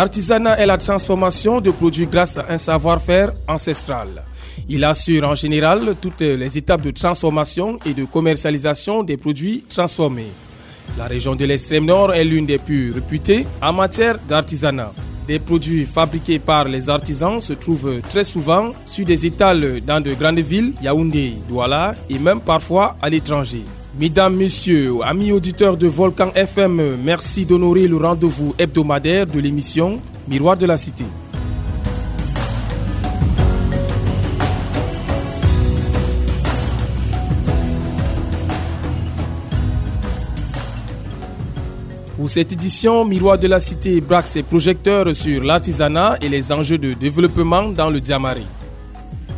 L'artisanat est la transformation de produits grâce à un savoir-faire ancestral. Il assure en général toutes les étapes de transformation et de commercialisation des produits transformés. La région de l'extrême nord est l'une des plus réputées en matière d'artisanat. Des produits fabriqués par les artisans se trouvent très souvent sur des étals dans de grandes villes, Yaoundé, Douala et même parfois à l'étranger. Mesdames, Messieurs, amis auditeurs de Volcan FM, merci d'honorer le rendez-vous hebdomadaire de l'émission Miroir de la Cité. Pour cette édition, Miroir de la Cité braque ses projecteurs sur l'artisanat et les enjeux de développement dans le Diamari.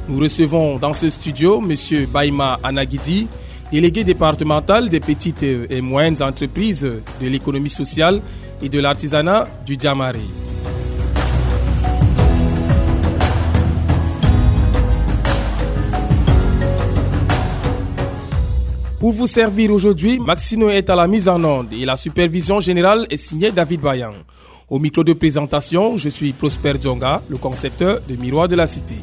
Nous recevons dans ce studio M. Baïma Anagidi, délégué départemental des petites et moyennes entreprises de l'économie sociale et de l'artisanat du Diamari. Pour vous servir aujourd'hui, Maxino est à la mise en onde et la supervision générale est signée David Bayan. Au micro de présentation, je suis Prosper Djonga, le concepteur de Miroir de la Cité.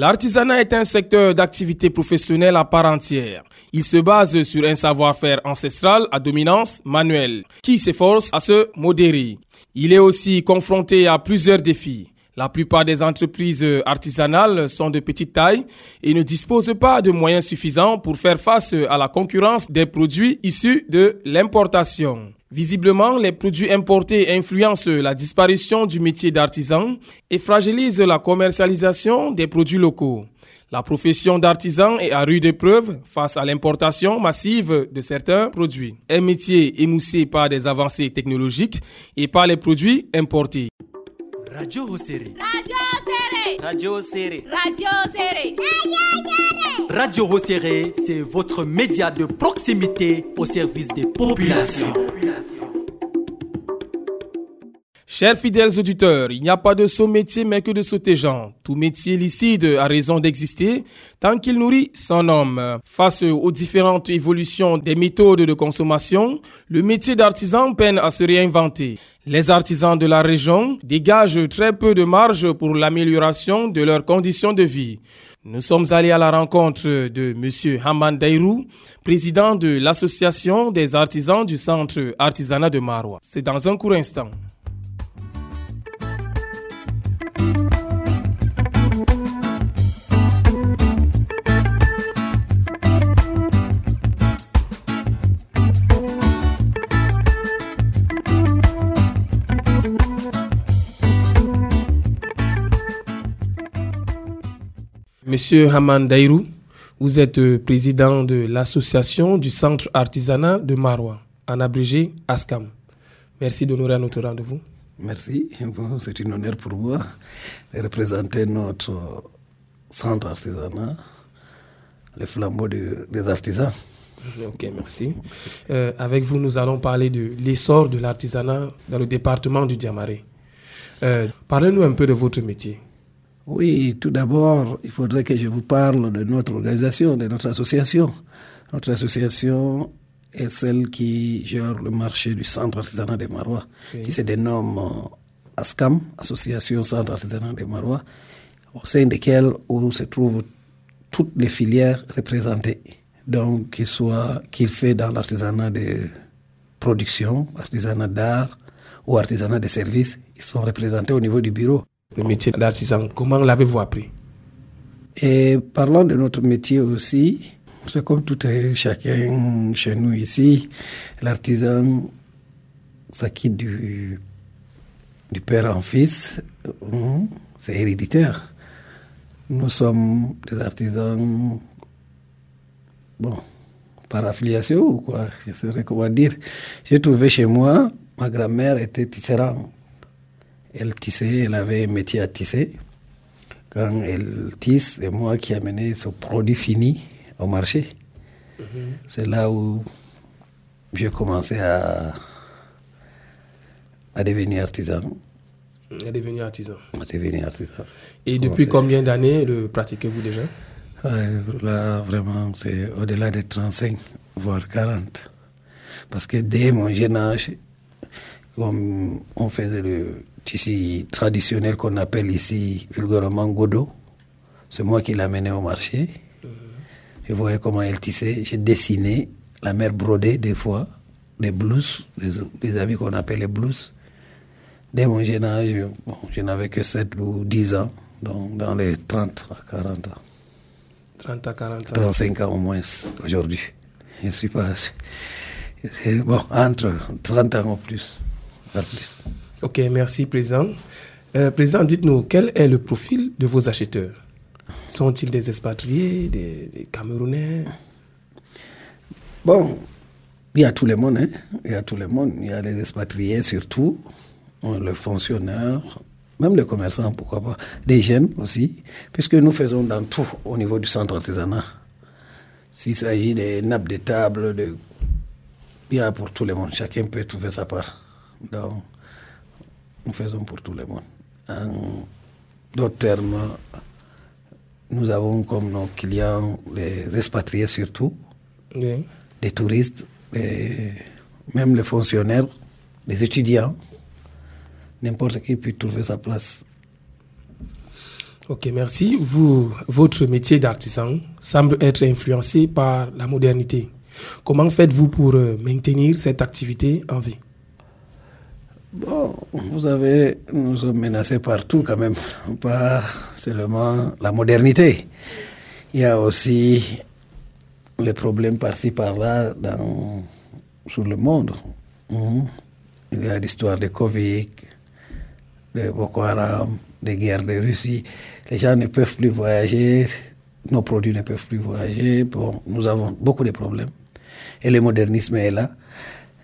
L'artisanat est un secteur d'activité professionnelle à part entière. Il se base sur un savoir-faire ancestral à dominance manuelle qui s'efforce à se modérer. Il est aussi confronté à plusieurs défis. La plupart des entreprises artisanales sont de petite taille et ne disposent pas de moyens suffisants pour faire face à la concurrence des produits issus de l'importation. Visiblement, les produits importés influencent la disparition du métier d'artisan et fragilisent la commercialisation des produits locaux. La profession d'artisan est à rude épreuve face à l'importation massive de certains produits. Un métier émoussé par des avancées technologiques et par les produits importés. Radio. Radio Serré. Radio Serré. Radio Serré. Radio Hosere, c'est votre média de proximité au service des populations. Chers fidèles auditeurs, il n'y a pas de saut métier mais que de sauter gens. Tout métier licide a raison d'exister tant qu'il nourrit son homme. Face aux différentes évolutions des méthodes de consommation, le métier d'artisan peine à se réinventer. Les artisans de la région dégagent très peu de marge pour l'amélioration de leurs conditions de vie. Nous sommes allés à la rencontre de M. Haman Dairou, président de l'Association des artisans du Centre artisanat de Marois. C'est dans un court instant. Monsieur Haman Dairou, vous êtes euh, président de l'association du Centre artisanat de Marois, en abrégé ASCAM. Merci d'honorer notre rendez-vous. Merci. Bon, c'est un honneur pour moi de représenter notre centre artisanat, le flambeau de- des artisans. Ok, merci. Euh, avec vous, nous allons parler de l'essor de l'artisanat dans le département du Diamaré. Euh, Parlez-nous un peu de votre métier. Oui, tout d'abord, il faudrait que je vous parle de notre organisation, de notre association. Notre association est celle qui gère le marché du centre artisanat des Marois, qui se dénomme euh, ASCAM, Association Centre Artisanat des Marois, au sein desquelles où se trouvent toutes les filières représentées. Donc, qu'il soit qu'il fait dans l'artisanat de production, artisanat d'art ou artisanat de services, ils sont représentés au niveau du bureau. Le métier d'artisan, comment l'avez-vous appris? Et parlons de notre métier aussi. C'est comme tout chacun chez nous ici. L'artisan s'acquitte du, du père en fils. Hum, C'est héréditaire. Nous sommes des artisans, bon, par affiliation ou quoi, je ne saurais comment dire. J'ai trouvé chez moi, ma grand-mère était tisserande. Elle tissait, elle avait un métier à tisser. Quand elle tisse, c'est moi qui ai amené ce produit fini au marché. C'est là où j'ai commencé à, à devenir artisan. Est devenu artisan. Est devenu artisan. Et depuis combien d'années le pratiquez-vous déjà? Là, vraiment, c'est au-delà de 35, voire 40. Parce que dès mon jeune âge, comme on faisait le tissu traditionnel qu'on appelle ici vulgairement Godot, c'est moi qui l'amenais au marché. Je voyais comment elle tissait. J'ai dessiné la mère brodée des fois, des blouses, des, habits qu'on appelle les blouses. Dès mon jeune âge, je n'avais que 7 ou 10 ans, donc dans les 30 à 40 ans. 30 à 40 ans. 35 ans au moins aujourd'hui. Je ne suis pas. Bon, entre 30 ans ou plus. plus. Ok, merci, Président. Euh, président, dites-nous, quel est le profil de vos acheteurs? Sont-ils des expatriés, des, Camerounais? Bon, il y a tout le monde. Hein? Il y a tout le monde. Il y a les expatriés surtout, les fonctionnaires, même les commerçants, pourquoi pas. Des jeunes aussi, puisque nous faisons dans tout au niveau du centre artisanat. S'il s'agit des nappes de table, il y a pour tout le monde. Chacun peut trouver sa part. Donc, nous faisons pour tout le monde. En d'autres termes, nous avons comme nos clients les expatriés surtout, des touristes, et même les fonctionnaires, les étudiants. N'importe qui peut trouver sa place. Ok, merci. Vous, votre métier d'artisan semble être influencé par la modernité. Comment faites-vous pour euh, maintenir cette activité en vie? Bon, vous avez, nous sommes menacés partout quand même, pas seulement la modernité. Il y a aussi les problèmes par-ci par-là dans, sur le monde. Mhm. Il y a l'histoire de Covid, de Boko Haram, des guerres de Russie. Les gens ne peuvent plus voyager, nos produits ne peuvent plus voyager. Bon, nous avons beaucoup de problèmes. Et le modernisme est là.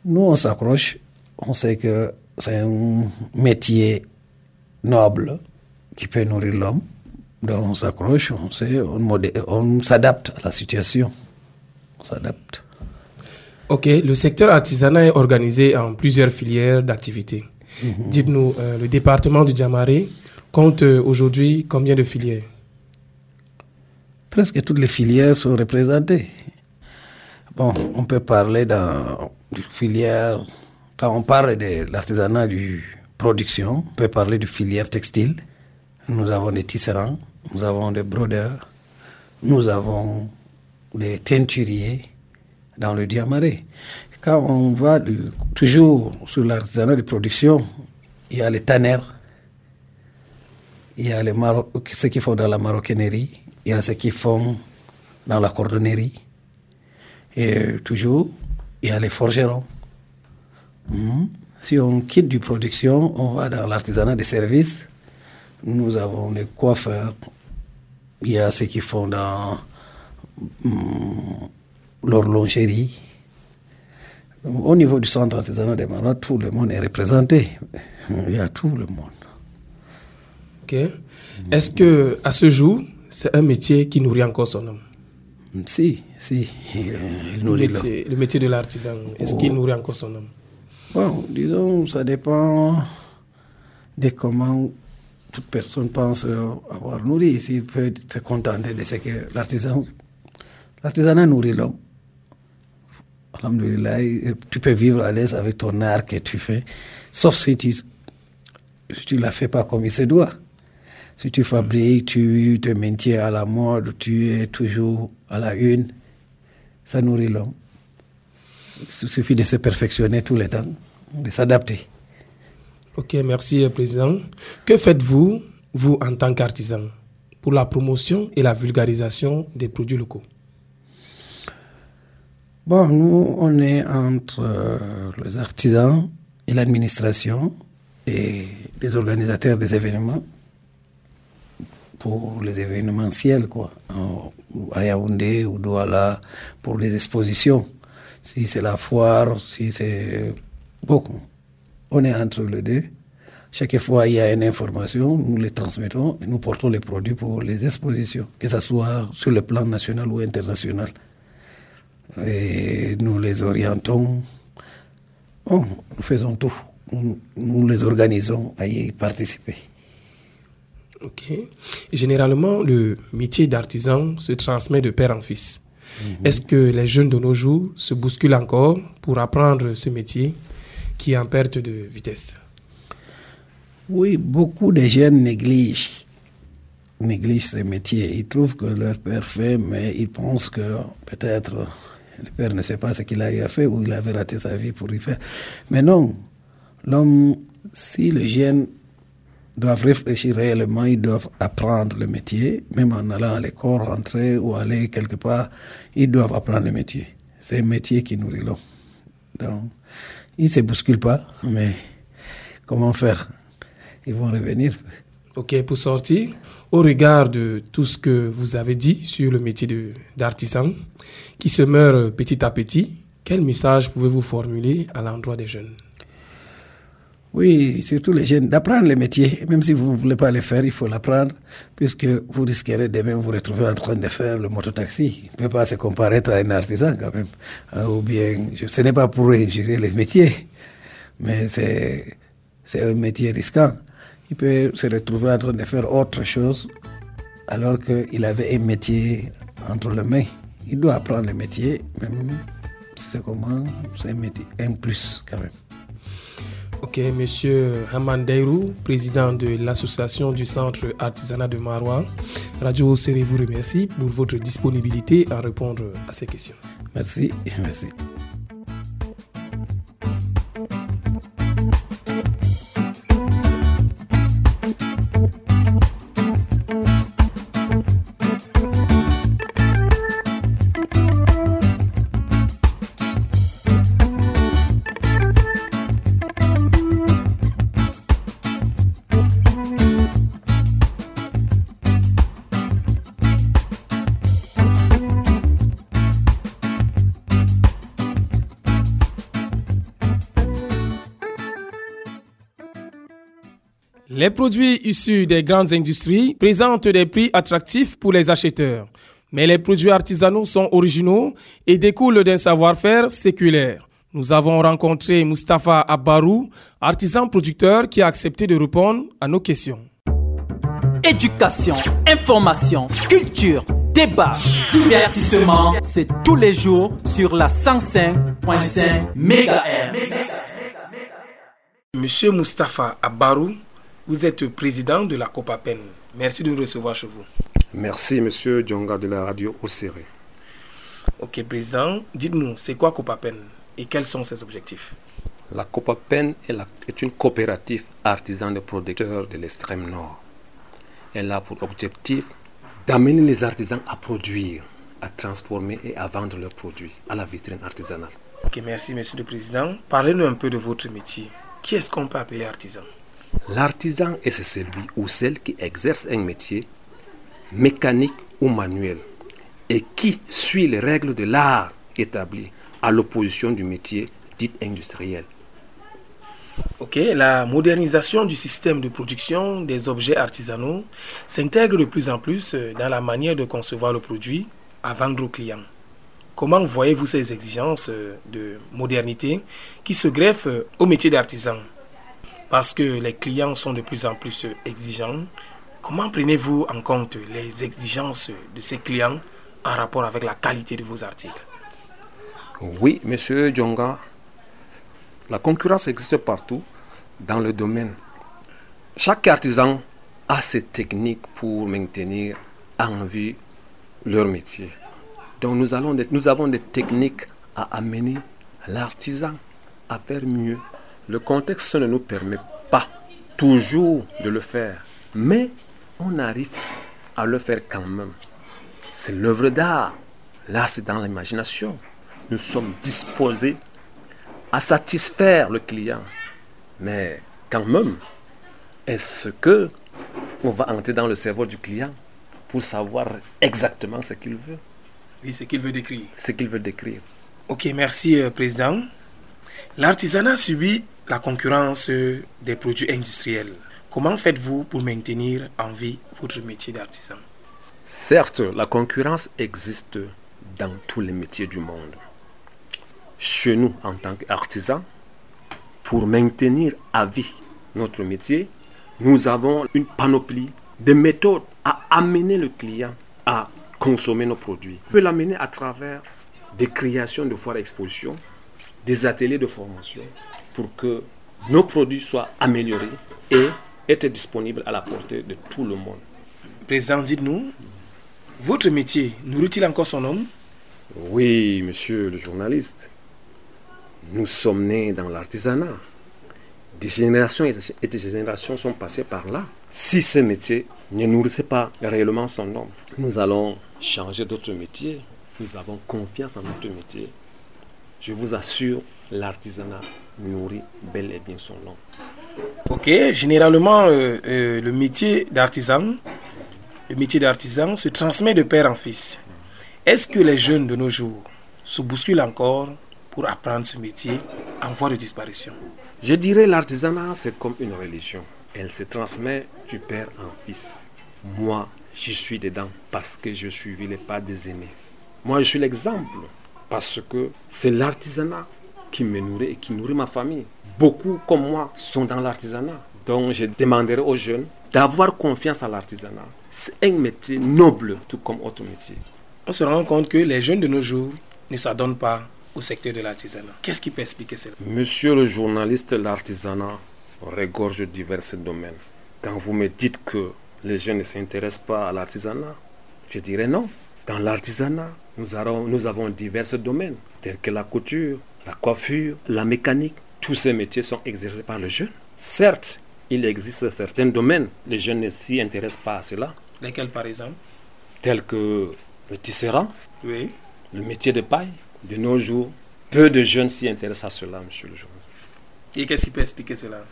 Nous, on s'accroche. On sait que c'est un métier noble qui peut nourrir l'homme. Donc on s'accroche, on, on, s'adapte à la situation. On s'adapte. Ok, le secteur artisanat est organisé en plusieurs filières d'activité. Mhm. Dites-nous, euh, le département du Djamaré compte euh, aujourd'hui combien de filières? Presque toutes les filières sont représentées. Bon, on peut parler dans filière quand on parle de l'artisanat de production, on peut parler de filière textile. Nous avons des tisserands, nous avons des brodeurs, nous avons des teinturiers dans le diamaré. Quand on va toujours sur l'artisanat de production, il y a les tanners, il y a les ceux qui font dans la maroquinerie, il y a ceux qui font dans la cordonnerie. Et toujours, il y a les forgerons. Si on quitte du production, on va dans l'artisanat des services. Nous avons les coiffeurs. Il y a ceux qui font dans hmm, l'horlogerie. Au niveau du centre artisanal des Maroc, tout le monde est représenté. Il y a tout le monde. Ok. Est-ce que à ce jour, c'est un métier qui nourrit encore son homme? Si, si. Il nourrit le, métier, le métier de l'artisan, est-ce qu'il nourrit encore son homme? Bon, disons, ça dépend de comment toute personne pense avoir nourri. S'il peut se contenter de ce que l'artisan. L'artisanat nourrit l'homme. Tu peux vivre à l'aise avec ton art que tu fais, sauf si tu ne la fais pas comme il se doit. Si tu fabriques, tu te maintiens à la mode, tu es toujours à la une, ça nourrit l'homme. Il suffit de se perfectionner tout le temps, de s'adapter. Ok, merci, Président. Que faites-vous, vous, en tant qu'artisan, pour la promotion et la vulgarisation des produits locaux? Bon, nous, on est entre euh, les artisans et l'administration et les organisateurs des événements pour les événementiels, quoi, à Yaoundé ou Douala, pour les expositions si c'est la foire, si c'est... beaucoup. on est entre les deux. Chaque fois, il y a une information, nous les transmettons et nous portons les produits pour les expositions, que ce soit sur le plan national ou international. Et nous les orientons. nous faisons tout nous les organisons à y participer. Ok. Généralement, le métier d'artisan se transmet de père en fils. Mhm. Est-ce que les jeunes de nos jours se bousculent encore pour apprendre ce métier? Qui est en perte de vitesse Oui, beaucoup de jeunes négligent, négligent ce métier. Ils trouvent que leur père fait, mais ils pensent que peut-être le père ne sait pas ce qu'il a eu à faire ou il avait raté sa vie pour y faire. Mais non, l'homme, si le jeune doivent réfléchir réellement, ils doivent apprendre le métier, même en allant à l'école, rentrer ou aller quelque part, ils doivent apprendre le métier. C'est un métier qui nourrit l'homme. Donc, ils ne se bousculent pas, mais comment faire? Ils vont revenir. Ok, pour sortir, au regard de tout ce que vous avez dit sur le métier d'artisan, qui se meurt petit à petit, quel message pouvez-vous formuler à l'endroit des jeunes? Oui, surtout les jeunes, d'apprendre les métiers. Même si vous ne voulez pas les faire, il faut l'apprendre, puisque vous risquerez demain vous retrouver en train de faire le mototaxi. Il ne peut pas se comparer à un artisan quand même. Ah, ou bien, ce n'est pas pour ingérer les métiers, mais c'est un métier risquant. Il peut se retrouver en train de faire autre chose alors qu'il avait un métier entre les mains. Il doit apprendre le métier, même si c'est comment, c'est un métier, un plus quand même. Ok, monsieur Haman président de l'association du centre artisanat de Marois. Radio Série vous remercie pour votre disponibilité à répondre à ces questions. Merci, merci. Produits issus des grandes industries présentent des prix attractifs pour les acheteurs. Mais les produits artisanaux sont originaux et découlent d'un savoir-faire séculaire. Nous avons rencontré Mustapha Abbarou, artisan producteur qui a accepté de répondre à nos questions. Éducation, information, culture, débat, divertissement, c'est tous les jours sur la 105.5 MHz. Monsieur Mustapha Abbarou, vous êtes président de la COPAPEN. Merci de nous recevoir chez vous. Merci, monsieur Djonga de la radio Océré. Ok, président, dites-nous, c'est quoi COPAPEN et quels sont ses objectifs? La COPAPEN est, est une coopérative artisan de producteurs de l'extrême nord. Elle a pour objectif d'amener les artisans à produire, à transformer et à vendre leurs produits à la vitrine artisanale. Ok, merci, monsieur le président. Parlez-nous un peu de votre métier. Qui est-ce qu'on peut appeler artisan? L'artisan est celui ou celle qui exerce un métier mécanique ou manuel et qui suit les règles de l'art établies à l'opposition du métier dit industriel. Ok, la modernisation du système de production des objets artisanaux s'intègre de plus en plus dans la manière de concevoir le produit à vendre aux clients. Comment voyez-vous ces exigences de modernité qui se greffent au métier d'artisan? Parce que les clients sont de plus en plus exigeants. Comment prenez-vous en compte les exigences de ces clients en rapport avec la qualité de vos articles? Oui, monsieur Djonga, la concurrence existe partout dans le domaine. Chaque artisan a ses techniques pour maintenir en vie leur métier. Donc nous, allons, nous avons des techniques à amener l'artisan à faire mieux le contexte ne nous permet pas toujours de le faire, mais on arrive à le faire quand même. C'est l'œuvre d'art. Là, c'est dans l'imagination. Nous sommes disposés à satisfaire le client. Mais quand même, est-ce que on va entrer dans le cerveau du client pour savoir exactement ce qu'il veut? Oui, ce qu'il veut décrire. Ce qu'il veut décrire. Ok, merci, euh, Président. L'artisanat subit la concurrence des produits industriels. Comment faites-vous pour maintenir en vie votre métier d'artisan? Certes, la concurrence existe dans tous les métiers du monde. Chez nous, en tant qu'artisans, pour maintenir à vie notre métier, nous avons une panoplie de méthodes à amener le client à consommer nos produits. On peut l'amener à travers des créations de foires expositions, des ateliers de formation pour que nos produits soient améliorés et être disponibles à la portée de tout le monde. Président, dites-nous, votre métier nourrit-il encore son homme? Oui, monsieur le journaliste. Nous sommes nés dans l'artisanat. Des générations et des générations sont passées par là. Si ce métier ne nourrissait pas réellement son homme, nous allons changer d'autre métier. Nous avons confiance en notre métier. Je vous assure, l'artisanat nourrit bel et bien son homme. Ok, généralement, euh, euh, le métier d'artisan, le métier d'artisan se transmet de père en fils. Est-ce que les jeunes de nos jours se bousculent encore pour apprendre ce métier en voie de disparition? Je dirais l'artisanat, c'est comme une religion. Elle se transmet du père en fils. Moi, j'y suis dedans parce que je suivi les pas des aînés. Moi, je suis l'exemple parce que c'est l'artisanat qui me nourrit et qui nourrit ma famille. Beaucoup comme moi sont dans l'artisanat. Donc je demanderai aux jeunes d'avoir confiance à l'artisanat. C'est un métier noble, tout comme autre métier. On se rend compte que les jeunes de nos jours ne s'adonnent pas au secteur de l'artisanat. Qu'est-ce qui peut expliquer cela? Monsieur le journaliste, l'artisanat regorge divers domaines. Quand vous me dites que les jeunes ne s'intéressent pas à l'artisanat, je dirais non. Dans l'artisanat, nous nous avons divers domaines, tels que la couture, la coiffure, la mécanique. Tous ces métiers sont exercés par les jeunes. Certes, il existe certains domaines, les jeunes ne s'y intéressent pas à cela. Lesquels par exemple? Tels que le tisserand, Oui. le métier de paille. De nos jours, peu de jeunes s'y intéressent à cela, monsieur le journaliste. Et qu'est-ce qui peut expliquer cela?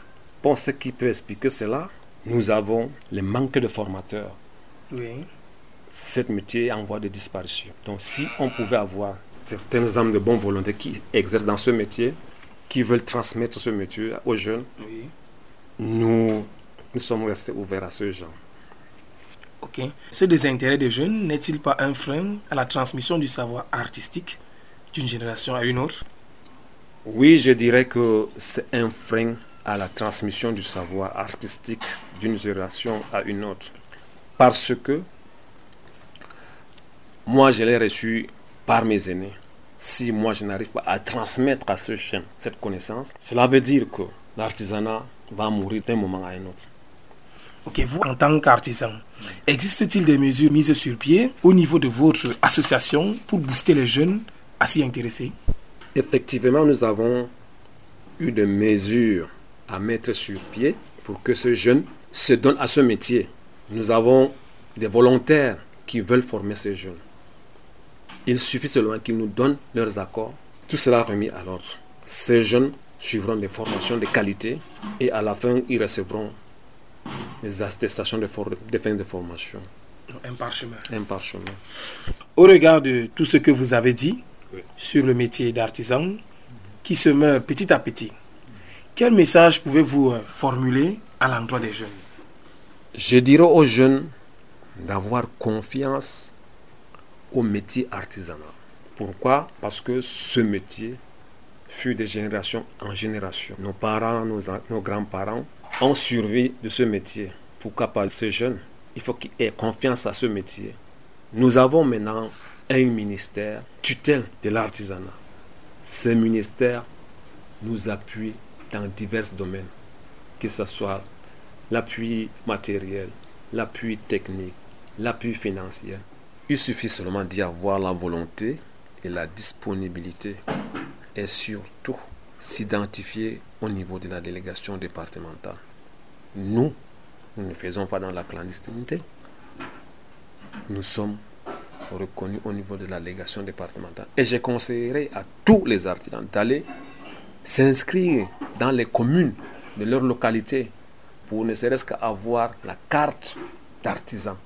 Pour ce qui peut expliquer cela, nous avons le manque de formateurs. Oui. Ce métier est en voie de disparition. Donc si on pouvait avoir certaines âmes de bonne volonté qui exercent dans ce métier, qui veulent transmettre ce métier aux jeunes, Oui. nous, nous sommes restés ouverts à ce genre. Ok. Ce désintérêt des jeunes n'est-il pas un frein à la transmission du savoir artistique d'une génération à une autre? Oui, je dirais que c'est un frein à la transmission du savoir artistique d'une génération à une autre. Parce que moi, je l'ai reçu par mes aînés. Si moi, je n'arrive pas à transmettre à ce jeune cette connaissance, cela veut dire que l'artisanat va mourir d'un moment à un autre. Ok, vous, en tant qu'artisan, existe-t-il des mesures mises sur pied au niveau de votre association pour booster les jeunes à s'y intéresser? Effectivement, nous avons eu des mesures à mettre sur pied pour que ce jeune se donne à ce métier. Nous avons des volontaires qui veulent former ces jeunes. Il suffit seulement qu'ils nous donnent leurs accords. Tout cela remis à l'ordre. Ces jeunes suivront des formations de qualité et à la fin, ils recevront les attestations de, for- de fin de formation. Un parchemin. Un parchemin. Au regard de tout ce que vous avez dit Oui. sur le métier d'artisan qui se meurt petit à petit, quel message pouvez-vous euh, formuler à l'endroit des jeunes? Je dirais aux jeunes d'avoir confiance métier artisanal. Pourquoi? Parce que ce métier fut de génération en génération. Nos parents, nos grands-parents ont survécu de ce métier. Pourquoi pas ces jeunes? Il faut qu'ils aient confiance à ce métier. Nous avons maintenant un ministère tutelle de l'artisanat. Ce ministère nous appuie dans divers domaines, que ce soit l'appui matériel, l'appui technique, l'appui financier. Il suffit seulement d'y avoir la volonté et la disponibilité et surtout s'identifier au niveau de la délégation départementale. Nous, nous ne faisons pas dans la clandestinité. Nous sommes reconnus au niveau de la délégation départementale. Et je conseillerais à tous les artisans d'aller s'inscrire dans les communes de leur localité pour ne serait-ce qu'avoir la carte d'artisan.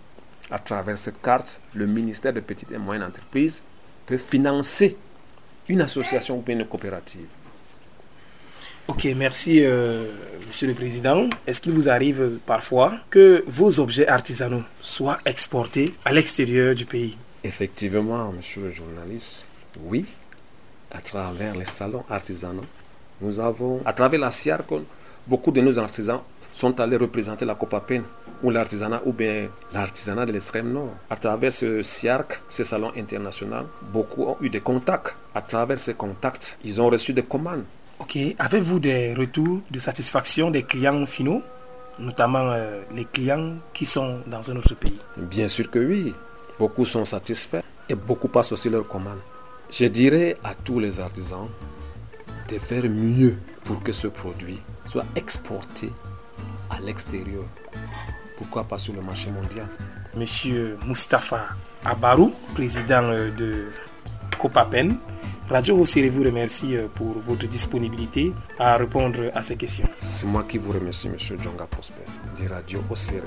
À travers cette carte, le ministère des petites et moyennes entreprises peut financer une association ou une coopérative. Ok, merci euh, Monsieur le Président. Est-ce qu'il vous arrive parfois que vos objets artisanaux soient exportés à l'extérieur du pays? Effectivement, monsieur le journaliste, oui, à travers les salons artisanaux, Nous avons, à travers la SIARC, beaucoup de nos artisans sont allés représenter la Copapine ou l'artisanat ou bien l'artisanat de l'extrême nord. À travers ce SIARC, ce salon international, beaucoup ont eu des contacts. À travers ces contacts, ils ont reçu des commandes. Ok, avez-vous des retours de satisfaction des clients finaux, notamment euh, les clients qui sont dans un autre pays? Bien sûr que oui, beaucoup sont satisfaits et beaucoup passent aussi leurs commandes. Je dirais à tous les artisans de faire mieux pour que ce produit soit exporté à l'extérieur. Pourquoi pas sur le marché mondial? Monsieur Mustapha Abarou, président euh, de Copapen, Radio Hosséré vous remercie euh, pour votre disponibilité à répondre à ces questions. C'est moi qui vous remercie, Monsieur Djonga Prosper, de Radio Hosséré.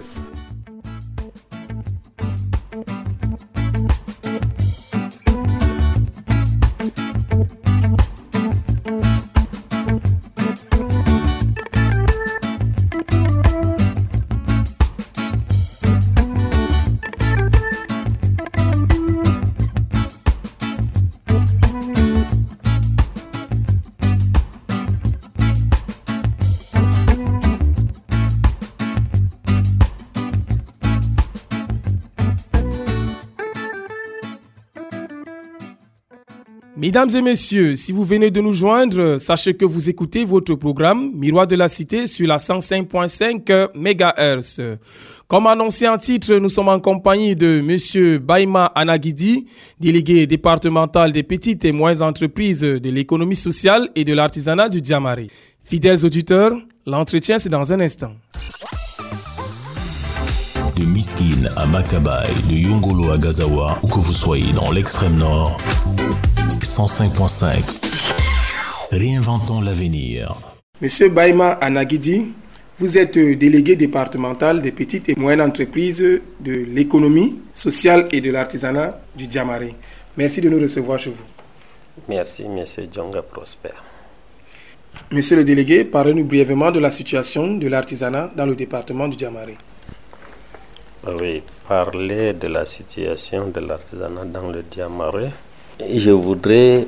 Mesdames et messieurs, si vous venez de nous joindre, sachez que vous écoutez votre programme Miroir de la Cité sur la 105.5 MHz. Comme annoncé en titre, nous sommes en compagnie de Monsieur Baima Anagidi, délégué départemental des petites et moyennes entreprises de l'économie sociale et de l'artisanat du Diamaré. Fidèles auditeurs, l'entretien c'est dans un instant. De à de à Gazawa, où que vous soyez dans l'extrême nord, 105.5. Réinventons l'avenir. Monsieur Baima Anagidi, vous êtes délégué départemental des petites et moyennes entreprises de l'économie sociale et de l'artisanat du Diamaré. Merci de nous recevoir chez vous. Merci, Monsieur Djonga Prosper. Monsieur le délégué, parlez-nous brièvement de la situation de l'artisanat dans le département du Diamaré. Oui, parler de la situation de l'artisanat dans le Diamaré. Je voudrais,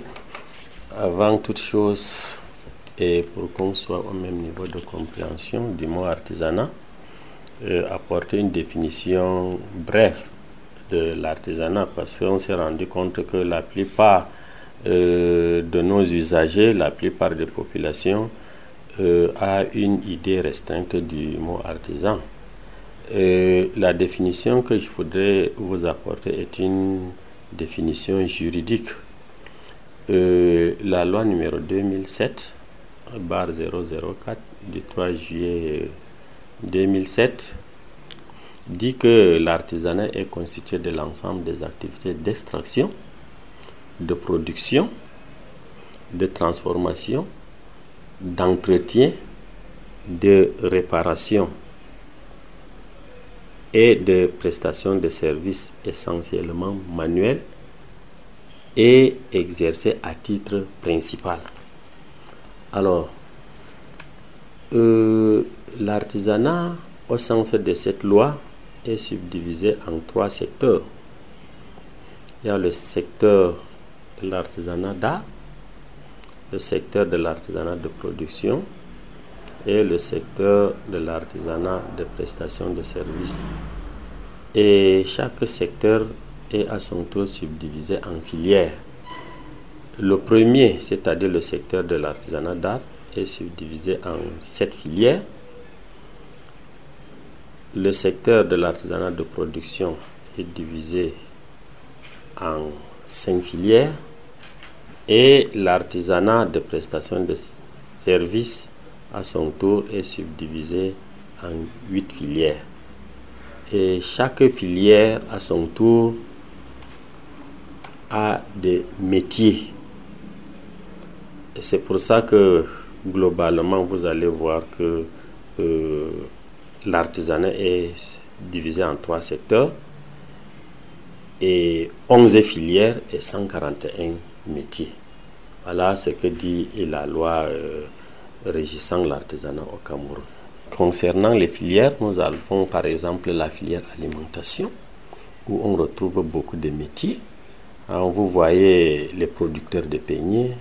avant toute chose, et pour qu'on soit au même niveau de compréhension du mot artisanat, euh, apporter une définition brève de l'artisanat parce qu'on s'est rendu compte que la plupart euh, de nos usagers, la plupart des populations, euh, a une idée restreinte du mot artisan. Et la définition que je voudrais vous apporter est une définition juridique. Euh, la loi numéro 2007, barre 004 du 3 juillet 2007 dit que l'artisanat est constitué de l'ensemble des activités d'extraction, de production, de transformation, d'entretien, de réparation et de prestation de services essentiellement manuels et exercés à titre principal. Alors, euh, l'artisanat, au sens de cette loi, est subdivisé en trois secteurs. Il y a le secteur de l'artisanat d'art, le secteur de l'artisanat de production et le secteur de l'artisanat de prestation de services. Et chaque secteur est à son tour subdivisé en filières. Le premier, c'est-à-dire le secteur de l'artisanat d'art, est subdivisé en sept filières. Le secteur de l'artisanat de production est divisé en cinq filières et l'artisanat de prestation de services à son tour est subdivisé en huit filières. Et chaque filière à son tour a des métiers. C'est pour ça que globalement, vous allez voir que euh, l'artisanat est divisé en trois secteurs et 11 filières et 141 métiers. Voilà ce que dit la loi euh, régissant l'artisanat au Cameroun. Concernant les filières, nous avons par exemple la filière alimentation, où on retrouve beaucoup de métiers. Alors, vous voyez les producteurs de peignets,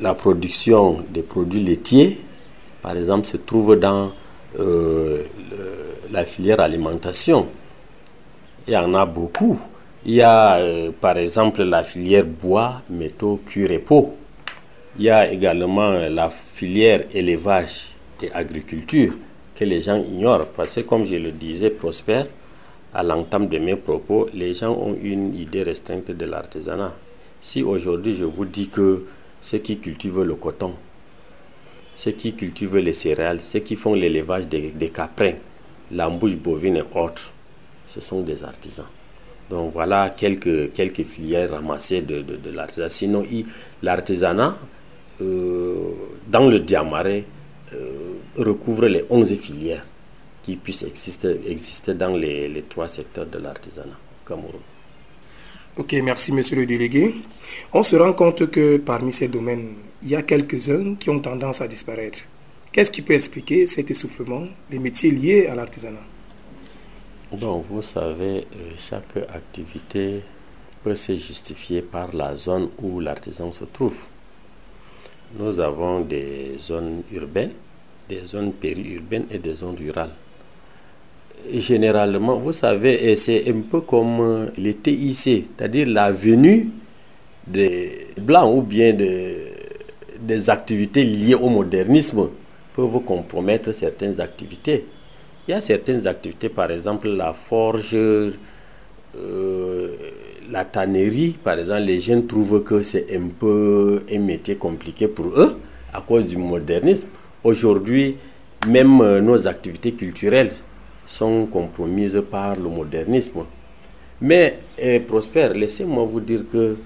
la production des produits laitiers, par exemple, se trouve dans euh, la filière alimentation. Il y en a beaucoup. Il y a euh, par exemple la filière bois, métaux, cuir et peau. Il y a également la filière élevage et agriculture que les gens ignorent parce que comme je le disais, Prosper, à l'entame de mes propos, les gens ont une idée restreinte de l'artisanat. Si aujourd'hui je vous dis que ceux qui cultivent le coton, ceux qui cultivent les céréales, ceux qui font l'élevage des, des caprins, l'embouche bovine et autres, ce sont des artisans. Donc voilà quelques, quelques filières ramassées de, de, l'artisanat. Sinon, l'artisanat, dans le diamaré, euh, recouvre les 11 filières qui puissent exister, exister dans les, les trois secteurs de l'artisanat Cameroun. Ok, merci monsieur le délégué. On se rend compte que parmi ces domaines, il y a quelques-uns qui ont tendance à disparaître. Qu'est-ce qui peut expliquer cet essoufflement des métiers liés à l'artisanat? Bon, vous savez, euh, chaque activité peut se justifier par la zone où l'artisan se trouve. Nous avons des zones urbaines, des zones périurbaines et des zones rurales. Généralement, vous savez, c'est un peu comme les TIC, c'est-à-dire la venue des blancs ou bien des activités liées au modernisme peuvent compromettre certaines activités. Il y a certaines activités, par exemple la forge, euh, la tannerie, par exemple, les jeunes trouvent que c'est un peu un métier compliqué pour eux à cause du modernisme. Aujourd'hui, même euh, nos activités culturelles sont compromises par le modernisme. Mais, eh, Prosper, laissez-moi vous dire que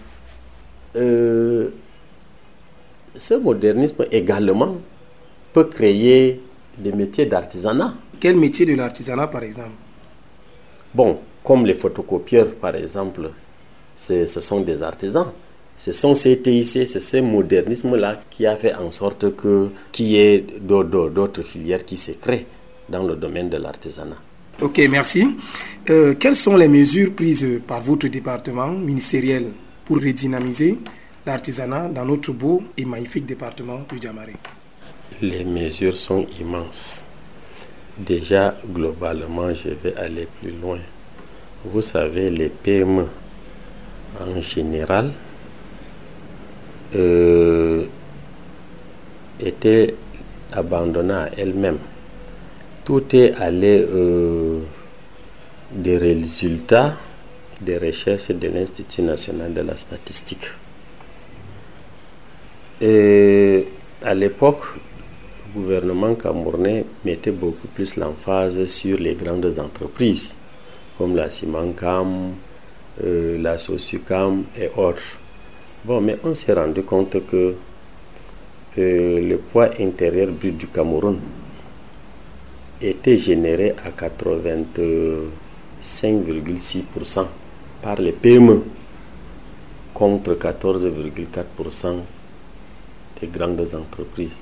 euh, ce modernisme également peut créer des métiers d'artisanat. Quel métier de l'artisanat, par exemple? Bon, comme les photocopieurs, par exemple, ce sont des artisans. Ce sont ces TIC, c'est ce modernisme-là qui a fait en sorte que qu'il y ait d'autres filières qui se créent dans le domaine de l'artisanat. Ok, merci. Euh, quelles sont les mesures prises par votre département ministériel pour redynamiser l'artisanat dans notre beau et magnifique département du Djamaré Les mesures sont immenses. Déjà, globalement, je vais aller plus loin. Vous savez, les PME en général euh, étaient abandonnées à elles-mêmes. Tout est allé euh, des résultats des recherches de l'Institut national de la statistique. Et à l'époque, gouvernement camerounais mettait beaucoup plus l'emphase sur les grandes entreprises comme la Simancam, euh, la Sociucam et autres. Bon, mais on s'est rendu compte que euh, le poids intérieur brut du Cameroun était généré à 85,6% par les PME contre 14,4% des grandes entreprises.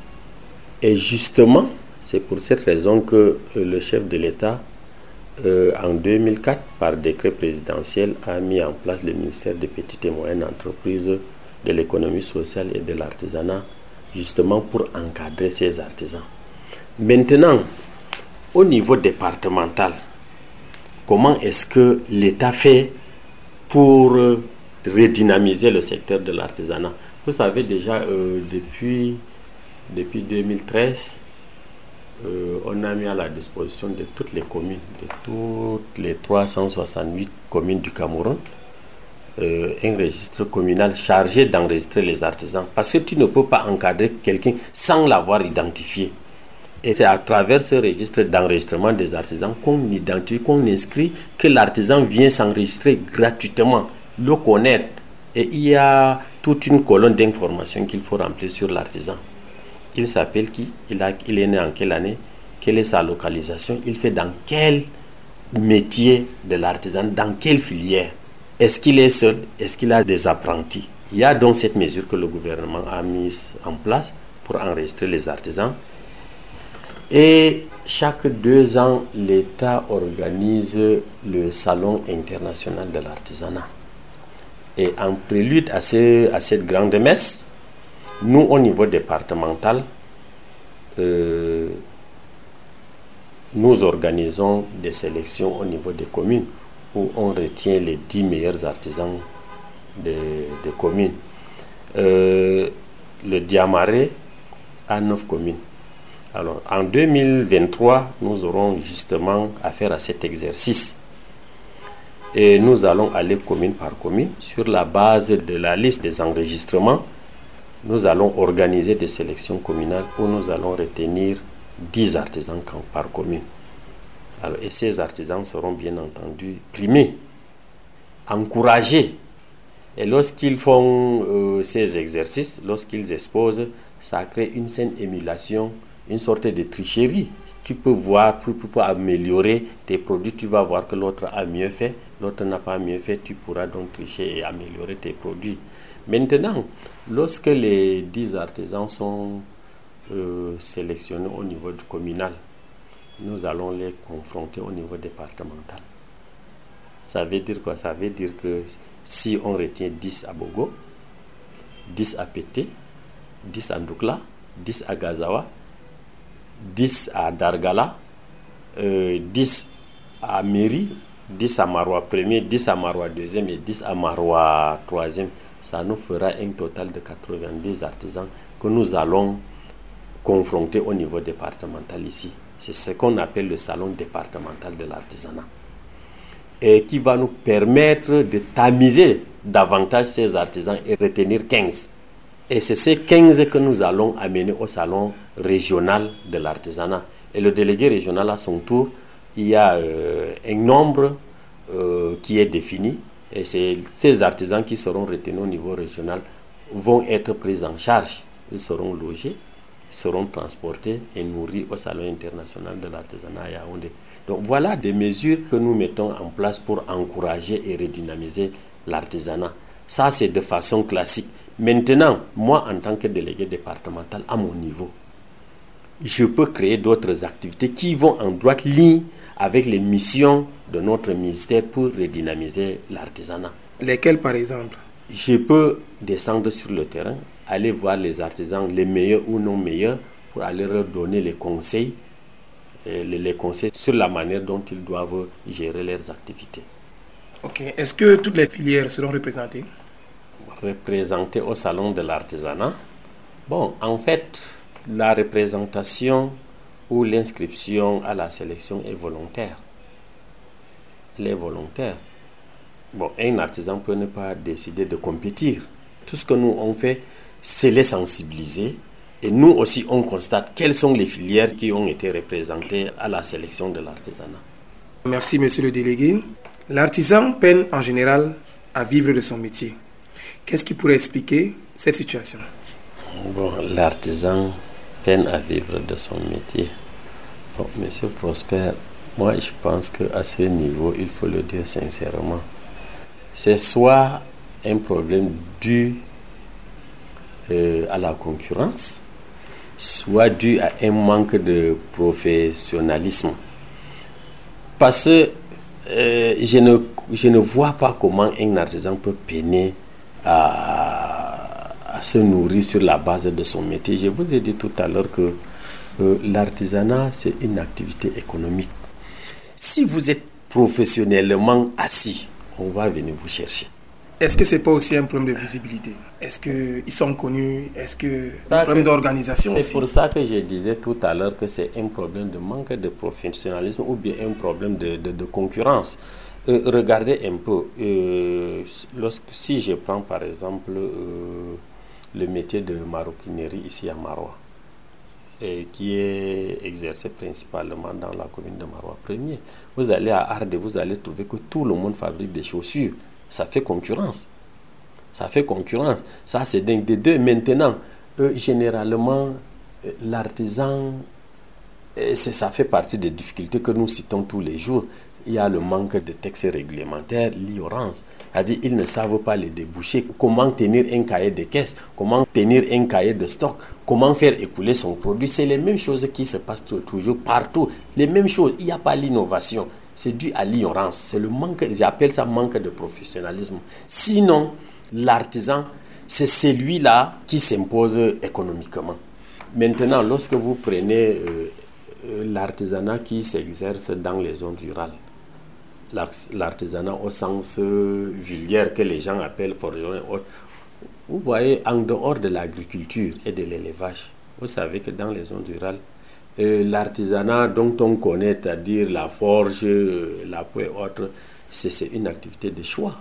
Et justement, c'est pour cette raison que euh, le chef de l'État, euh, en 2004, par décret présidentiel, a mis en place le ministère des petites et moyennes entreprises, de l'économie sociale et de l'artisanat, justement pour encadrer ces artisans. Maintenant, au niveau départemental, comment est-ce que l'État fait pour euh, redynamiser le secteur de l'artisanat? Vous savez déjà, depuis depuis 2013, euh, on a mis à la disposition de toutes les communes, de toutes les 368 communes du Cameroun, euh, un registre communal chargé d'enregistrer les artisans. Parce que tu ne peux pas encadrer quelqu'un sans l'avoir identifié. Et c'est à travers ce registre d'enregistrement des artisans qu'on identifie, qu'on inscrit que l'artisan vient s'enregistrer gratuitement, le connaître. Et il y a toute une colonne d'informations qu'il faut remplir sur l'artisan. Il s'appelle qui? Il, a, il est né en quelle année? Quelle est sa localisation? Il fait dans quel métier de l'artisan? Dans quelle filière? Est-ce qu'il est seul? Est-ce qu'il a des apprentis? Il y a donc cette mesure que le gouvernement a mise en place pour enregistrer les artisans. Et chaque deux ans, l'État organise le Salon international de l'artisanat. Et en prélude à, à cette grande messe, Nous, au niveau départemental, euh, nous organisons des sélections au niveau des communes où on retient les 10 meilleurs artisans des, communes. Euh, le Diamaré a 9 communes. Alors, en 2023, nous aurons justement affaire à cet exercice. Et nous allons aller commune par commune sur la base de la liste des enregistrements. Nous allons organiser des sélections communales où nous allons retenir 10 artisans par commune. Alors, et ces artisans seront bien entendu primés, encouragés. Et lorsqu'ils font euh, ces exercices, lorsqu'ils exposent, ça crée une saine émulation, une sorte de tricherie. Tu peux voir, pour, pour améliorer tes produits, tu vas voir que l'autre a mieux fait, l'autre n'a pas mieux fait, tu pourras donc tricher et améliorer tes produits. Maintenant, lorsque les 10 artisans sont euh, sélectionnés au niveau du communal, nous allons les confronter au niveau départemental. Ça veut dire quoi? Ça veut dire que si on retient 10 à Bogo, 10 à Pété, 10 à Ndukla, 10 à Gazawa, 10 à Dargala, 10 euh, à Miri, 10 à Marois 1er, 10 à Marois 2e et 10 à Marois 3e. Ça nous fera un total de 90 artisans que nous allons confronter au niveau départemental ici. C'est ce qu'on appelle le salon départemental de l'artisanat. Et qui va nous permettre de tamiser davantage ces artisans et retenir 15. Et c'est ces 15 que nous allons amener au salon régional de l'artisanat. Et le délégué régional, à son tour, il y a euh, un nombre euh, qui est défini. Et ces artisans qui seront retenus au niveau régional vont être pris en charge. Ils seront logés seront transportés et nourris au Salon international de l'artisanat à Yaoundé. Donc voilà des mesures que nous mettons en place pour encourager et redynamiser l'artisanat. Ça, c'est de façon classique. Maintenant, moi, en tant que délégué départemental, à mon niveau, je peux créer d'autres activités qui vont en droite ligne avec les missions de notre ministère pour redynamiser l'artisanat. Lesquelles, par exemple? Je peux descendre sur le terrain aller voir les artisans, les meilleurs ou non meilleurs, pour aller leur donner les conseils, euh, les, conseils sur la manière dont ils doivent gérer leurs activités. Ok. Est-ce que toutes les filières seront représentées? Représentées au salon de l'artisanat Bon, en fait, la représentation ou l'inscription à la sélection est volontaire. Elle est volontaire. Bon, un artisan peut ne pas décider de compétir. Tout ce que nous on fait, c'est les sensibiliser. Et nous aussi, on constate quelles sont les filières qui ont été représentées à la sélection de l'artisanat. Merci, monsieur le délégué. L'artisan peine en général à vivre de son métier. Qu'est-ce qui pourrait expliquer cette situation? Bon, l'artisan peine à vivre de son métier. Monsieur Prosper, moi je pense qu'à ce niveau, il faut le dire sincèrement, c'est soit un problème dû euh, à la concurrence, soit dû à un manque de professionnalisme. Parce que euh, je, ne, je ne vois pas comment un artisan peut peiner à, à, se nourrir sur la base de son métier. Je vous ai dit tout à l'heure que euh, l'artisanat, c'est une activité économique. Si vous êtes professionnellement assis, on va venir vous chercher. Est-ce que ce n'est pas aussi un problème de visibilité? Est-ce qu'ils sont connus? Est-ce que un problème d'organisation C'est pour ça que je disais tout à l'heure que c'est un problème de manque de professionnalisme ou bien un problème de, de, concurrence. Euh, regardez un peu, euh, lorsque, si je prends par exemple euh, le métier de maroquinerie ici à Marois, et qui est exercé principalement dans la commune de Marois premier, vous allez à Arde, vous allez trouver que tout le monde fabrique des chaussures ça fait concurrence. Ça fait concurrence. Ça, c'est dingue des deux. Maintenant, généralement, euh, l'artisan, euh, ça fait partie des difficultés que nous citons tous les jours. Il y a le manque de textes réglementaires, l'ignorance. C'est-à-dire ils ne savent pas les déboucher. Comment tenir un cahier de caisse, comment tenir un cahier de stock, comment faire écouler son produit? C'est les mêmes choses qui se passent toujours partout. Les mêmes choses. Il n'y a pas l'innovation c'est dû à l'ignorance. C'est le manque, j'appelle ça manque de professionnalisme. Sinon, l'artisan, c'est celui-là qui s'impose économiquement. Maintenant, lorsque vous prenez euh, euh, l'artisanat qui s'exerce dans les zones rurales, l'artisanat au sens euh, vulgaire que les gens appellent forgeron, vous voyez, en dehors de l'agriculture et de l'élevage, vous savez que dans les zones rurales, l'artisanat dont on connaît, c'est-à-dire la forge, la peau et autres, c'est une activité de choix.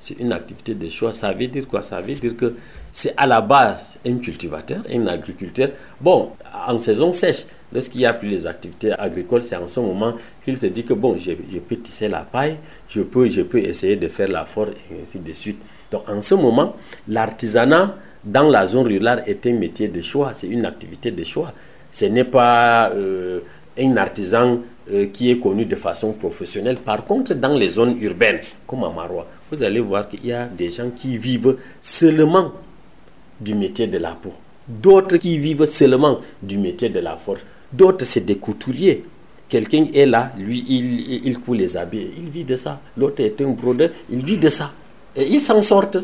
C'est une activité de choix. Ça veut dire quoi? Ça veut dire que c'est à la base un cultivateur, un agriculteur. Bon, en saison sèche, lorsqu'il n'y a plus les activités agricoles, c'est en ce moment qu'il se dit que bon, je, peux tisser la paille, je peux, je peux essayer de faire la forge et ainsi de suite. Donc en ce moment, l'artisanat dans la zone rurale est un métier de choix, c'est une activité de choix. Ce n'est pas euh, un artisan euh, qui est connu de façon professionnelle. Par contre, dans les zones urbaines, comme à Marois, vous allez voir qu'il y a des gens qui vivent seulement du métier de la peau. D'autres qui vivent seulement du métier de la forge. D'autres, c'est des couturiers. Quelqu'un est là, lui, il, il coud les habits, il vit de ça. L'autre est un brodeur, il vit de ça. Et ils s'en sortent.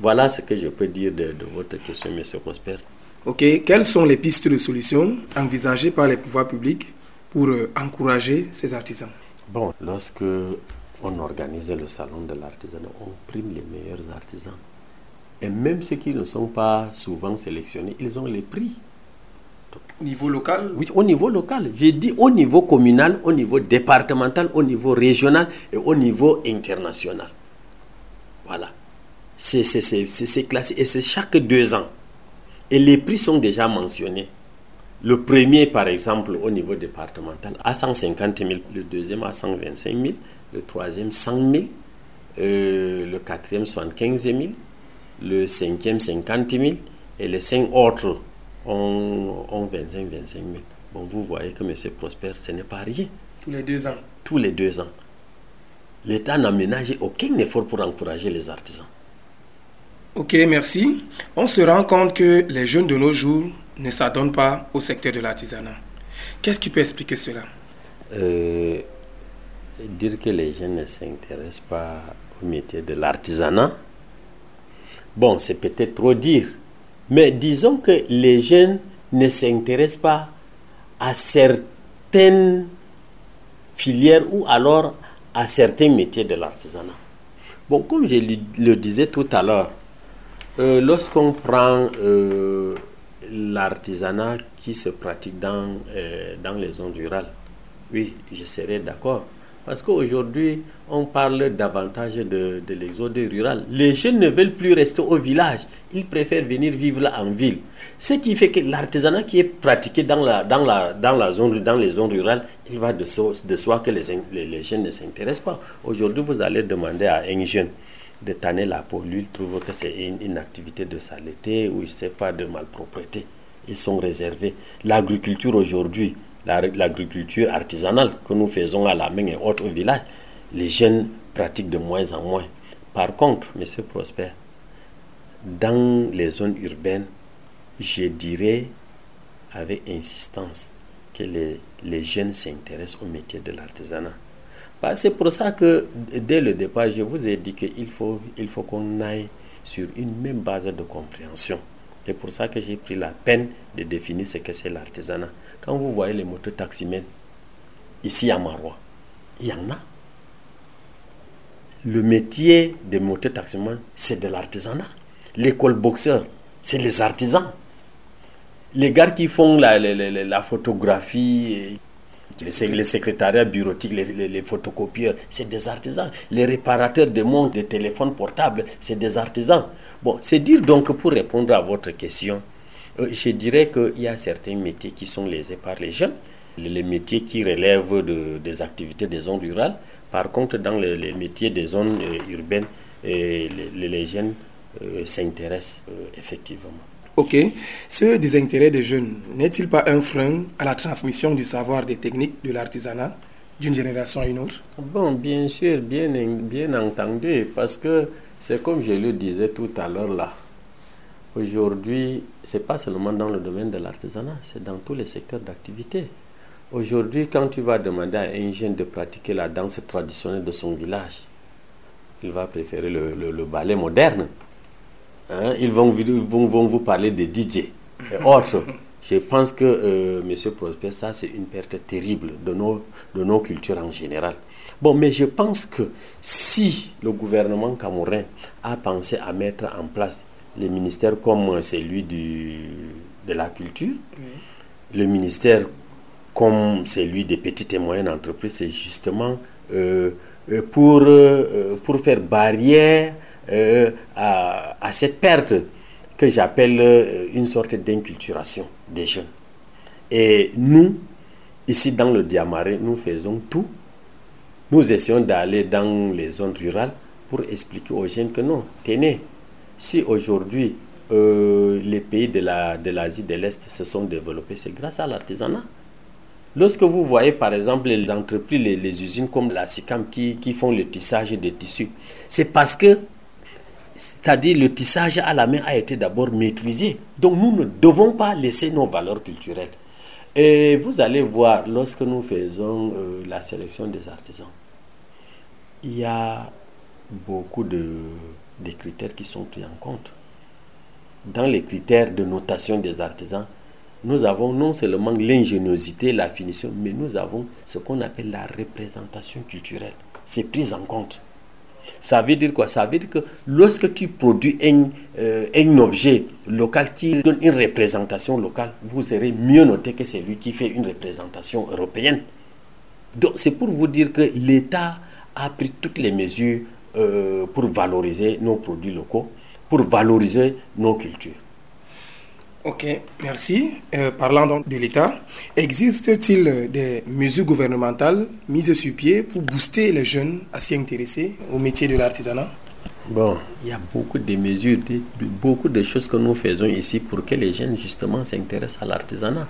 Voilà ce que je peux dire de, de votre question, M. Prosper. Ok, quelles sont les pistes de solutions envisagées par les pouvoirs publics pour euh, encourager ces artisans? Bon, lorsque on organise le salon de l'artisanat, on prime les meilleurs artisans. Et même ceux qui ne sont pas souvent sélectionnés, ils ont les prix. au niveau local Oui, au niveau local. J'ai dit au niveau communal, au niveau départemental, au niveau régional et au niveau international. Voilà. C'est classé et c'est chaque deux ans. Et les prix sont déjà mentionnés. Le premier, par exemple, au niveau départemental, à 150 000, le deuxième à 125 000, le troisième 100 000, euh, le quatrième 75 000, le cinquième 50 000 et les cinq autres ont, 25 25 000. Bon, vous voyez que M. Prosper, ce n'est pas rien. Tous les deux ans. Tous les deux ans. L'État n'a ménagé aucun effort pour encourager les artisans. Ok, merci. On se rend compte que les jeunes de nos jours ne s'adonnent pas au secteur de l'artisanat. Qu'est-ce qui peut expliquer cela? Euh, Dire que les jeunes ne s'intéressent pas au métier de l'artisanat, bon, c'est peut-être trop dire. Mais disons que les jeunes ne s'intéressent pas à certaines filières ou alors à certains métiers de l'artisanat. Bon, comme je le disais tout à l'heure, euh, lorsqu'on prend euh, l'artisanat qui se pratique dans, euh, dans les zones rurales, oui, je serais d'accord. Parce qu'aujourd'hui, on parle davantage de, de l'exode rural. Les jeunes ne veulent plus rester au village. Ils préfèrent venir vivre en ville. Ce qui fait que l'artisanat qui est pratiqué dans, la, dans, la, dans, la zone, dans les zones rurales, il va de, soi que les, les, jeunes ne s'intéressent pas. Aujourd'hui, vous allez demander à un jeune de tanner la peau. Lui, il trouve que c'est une, activité de saleté ou je ne sais pas, de malpropreté. Ils sont réservés. L'agriculture aujourd'hui, l'agriculture artisanale que nous faisons à la main et autres villages, les jeunes pratiquent de moins en moins. Par contre, Monsieur Prosper, dans les zones urbaines, je dirais avec insistance que les, les jeunes s'intéressent au métier de l'artisanat. C'est pour ça que dès le départ, je vous ai dit qu'il faut, il faut qu'on aille sur une même base de compréhension. C'est pour ça que j'ai pris la peine de définir ce que c'est l'artisanat. Quand vous voyez les motos taximènes, ici à Marois, il y en a. Le métier de moto taximène, c'est de l'artisanat. L'école boxeur, c'est les artisans. Les gars qui font la, photographie, les, secrétariats bureautiques, les, photocopieurs, c'est des artisans. Les réparateurs de montres, de téléphones portables, c'est des artisans. Bon, c'est dire donc pour répondre à votre question, je dirais qu'il y a certains métiers qui sont lésés par les jeunes, les, métiers qui relèvent de, des activités des zones rurales. Par contre, dans les, métiers des zones euh, urbaines, euh, les, jeunes s'intéressent effectivement. Ok, ce désintérêt des jeunes n'est-il pas un frein à la transmission du savoir des techniques de l'artisanat d'une génération à une autre? Bon, bien sûr, bien, bien entendu, parce que c'est comme je le disais tout à l'heure là. Aujourd'hui, ce n'est pas seulement dans le domaine de l'artisanat, c'est dans tous les secteurs d'activité. Aujourd'hui, quand tu vas demander à un jeune de pratiquer la danse traditionnelle de son village, il va préférer le ballet moderne Hein, ils, vont, vont, vont, vous parler de DJ et autres. Je pense que, euh, Monsieur Prosper, ça c'est une perte terrible de nos, de nos cultures en général. Bon, mais je pense que si le gouvernement cameroun a pensé à mettre en place les ministères comme celui du, de la culture, le ministère comme celui des petites et moyennes entreprises, c'est justement euh, euh, pour, euh, pour faire barrière à, à, cette perte que j'appelle une sorte d'inculturation des jeunes. Et nous, ici dans le Diamaré, nous faisons tout. Nous essayons d'aller dans les zones rurales pour expliquer aux jeunes que non, tenez, si aujourd'hui les pays de l'Asie de l'Est se sont développés, c'est grâce à l'artisanat. Lorsque vous voyez par exemple les entreprises, les, usines comme la SICAM qui, qui, font le tissage des tissus, c'est parce que, c'est-à-dire le tissage à la main a été d'abord maîtrisé. Donc nous ne devons pas laisser nos valeurs culturelles. Et vous allez voir, lorsque nous faisons euh, la sélection des artisans, il y a beaucoup de, de critères qui sont pris en compte. Dans les critères de notation des artisans, nous avons non seulement l'ingéniosité, la finition, mais nous avons ce qu'on appelle la représentation culturelle. C'est pris en compte. Ça veut dire quoi? Ça veut dire que lorsque tu produis un, euh, un, objet local qui donne une représentation locale, vous serez mieux noté que celui qui fait une représentation européenne. Donc c'est pour vous dire que l'État a pris toutes les mesures euh, pour valoriser nos produits locaux, pour valoriser nos cultures. Ok, merci. Euh, parlant donc de l'État, existe-t-il des mesures gouvernementales mises sur pied pour booster les jeunes à s'y intéresser au métier de l'artisanat? Bon, il y a beaucoup de mesures, beaucoup de choses que nous faisons ici pour que les jeunes justement s'intéressent à l'artisanat.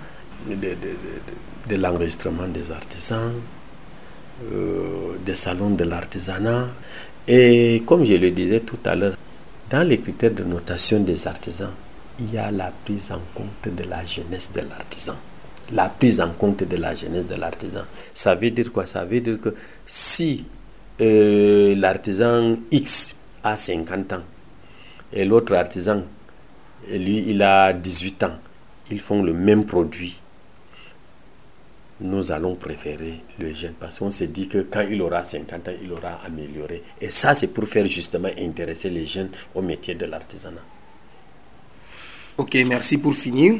De, l'enregistrement des artisans, euh, des salons de l'artisanat. Et comme je le disais tout à l'heure, dans les critères de notation des artisans, il y a la prise en compte de la jeunesse de l'artisan. La prise en compte de la jeunesse de l'artisan. Ça veut dire quoi? Ça veut dire que si euh, l'artisan X a 50 ans et l'autre artisan, lui, il a 18 ans, ils font le même produit. Nous allons préférer le jeune parce qu'on se dit que quand il aura 50 ans, il aura amélioré. Et ça, c'est pour faire justement intéresser les jeunes au métier de l'artisanat. Ok, merci pour finir.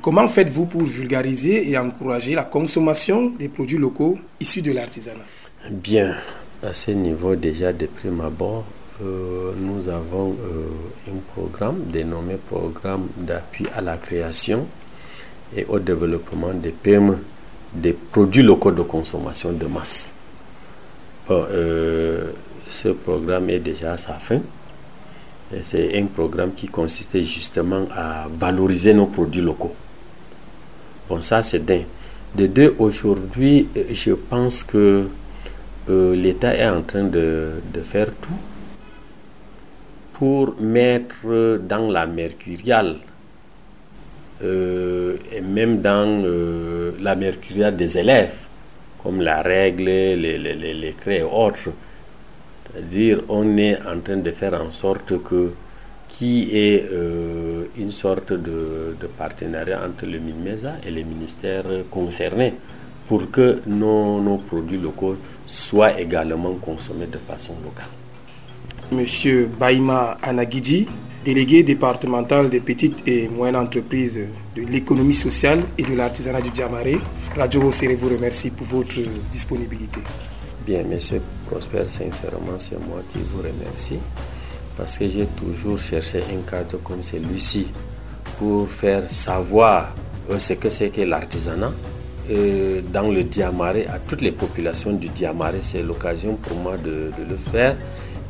Comment faites-vous pour vulgariser et encourager la consommation des produits locaux issus de l'artisanat? Bien, à ce niveau déjà de prime abord, euh, nous avons euh, un programme dénommé Programme d'appui à la création et au développement des PME, des produits locaux de consommation de masse. Euh, ce programme est déjà à sa fin. C'est un programme qui consistait justement à valoriser nos produits locaux. Bon, ça c'est d'un. De deux, aujourd'hui, euh, je pense que euh, l'État est en train de, faire tout pour mettre dans la mercuriale euh, et même dans la mercuriale des élèves, comme la règle, les, les, les, les et autres, c'est-à-dire, on est en train de faire en sorte que qui est euh, une sorte de, partenariat entre le MINMESA et les ministères concernés pour que nos, nos, produits locaux soient également consommés de façon locale. Monsieur Baïma Anagidi, délégué départemental des petites et moyennes entreprises de l'économie sociale et de l'artisanat du Diamaré, Radio Serré vous remercie pour votre disponibilité. Bien, monsieur Prosper, sincèrement, c'est moi qui vous remercie parce que j'ai toujours cherché un cadre comme celui-ci pour faire savoir ce que c'est que l'artisanat. Dans le Diamaré, à toutes les populations du Diamaré, c'est l'occasion pour moi de, le faire.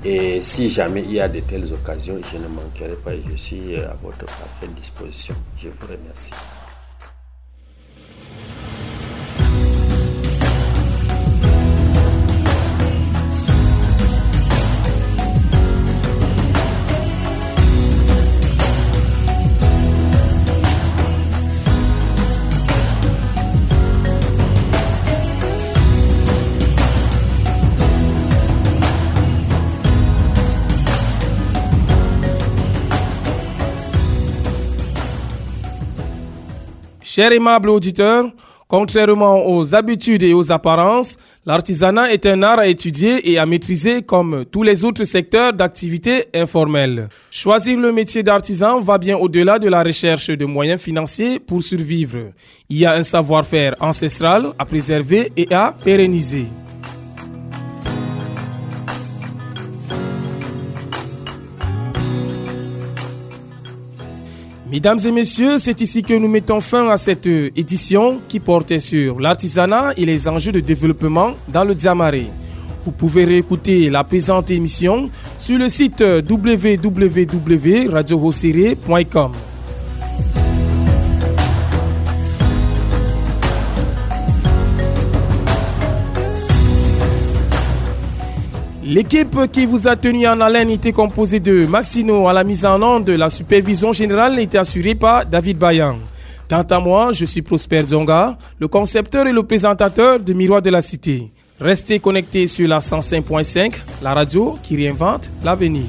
Et si jamais il y a de telles occasions, je ne manquerai pas et je suis à votre parfaite disposition. Je vous remercie. Chers aimables auditeurs, Contrairement aux habitudes et aux apparences, l'artisanat est un art à étudier et à maîtriser comme tous les autres secteurs d'activité informelle. Choisir le métier d'artisan va bien au-delà de la recherche de moyens financiers pour survivre. Il y a un savoir-faire ancestral à préserver et à pérenniser. Mesdames et messieurs, c'est ici que nous mettons fin à cette édition qui portait sur l'artisanat et les enjeux de développement dans le Diamaré. Vous pouvez réécouter la présente émission sur le site www.radiohosseré.com. L'équipe qui vous a tenu en haleine était composée de Maxino à la mise en onde. La supervision générale était assurée par David Bayan. Quant à moi, je suis Prosper Zonga, le concepteur et le présentateur de Miroir de la Cité. Restez connectés sur la 105.5, la radio qui réinvente l'avenir.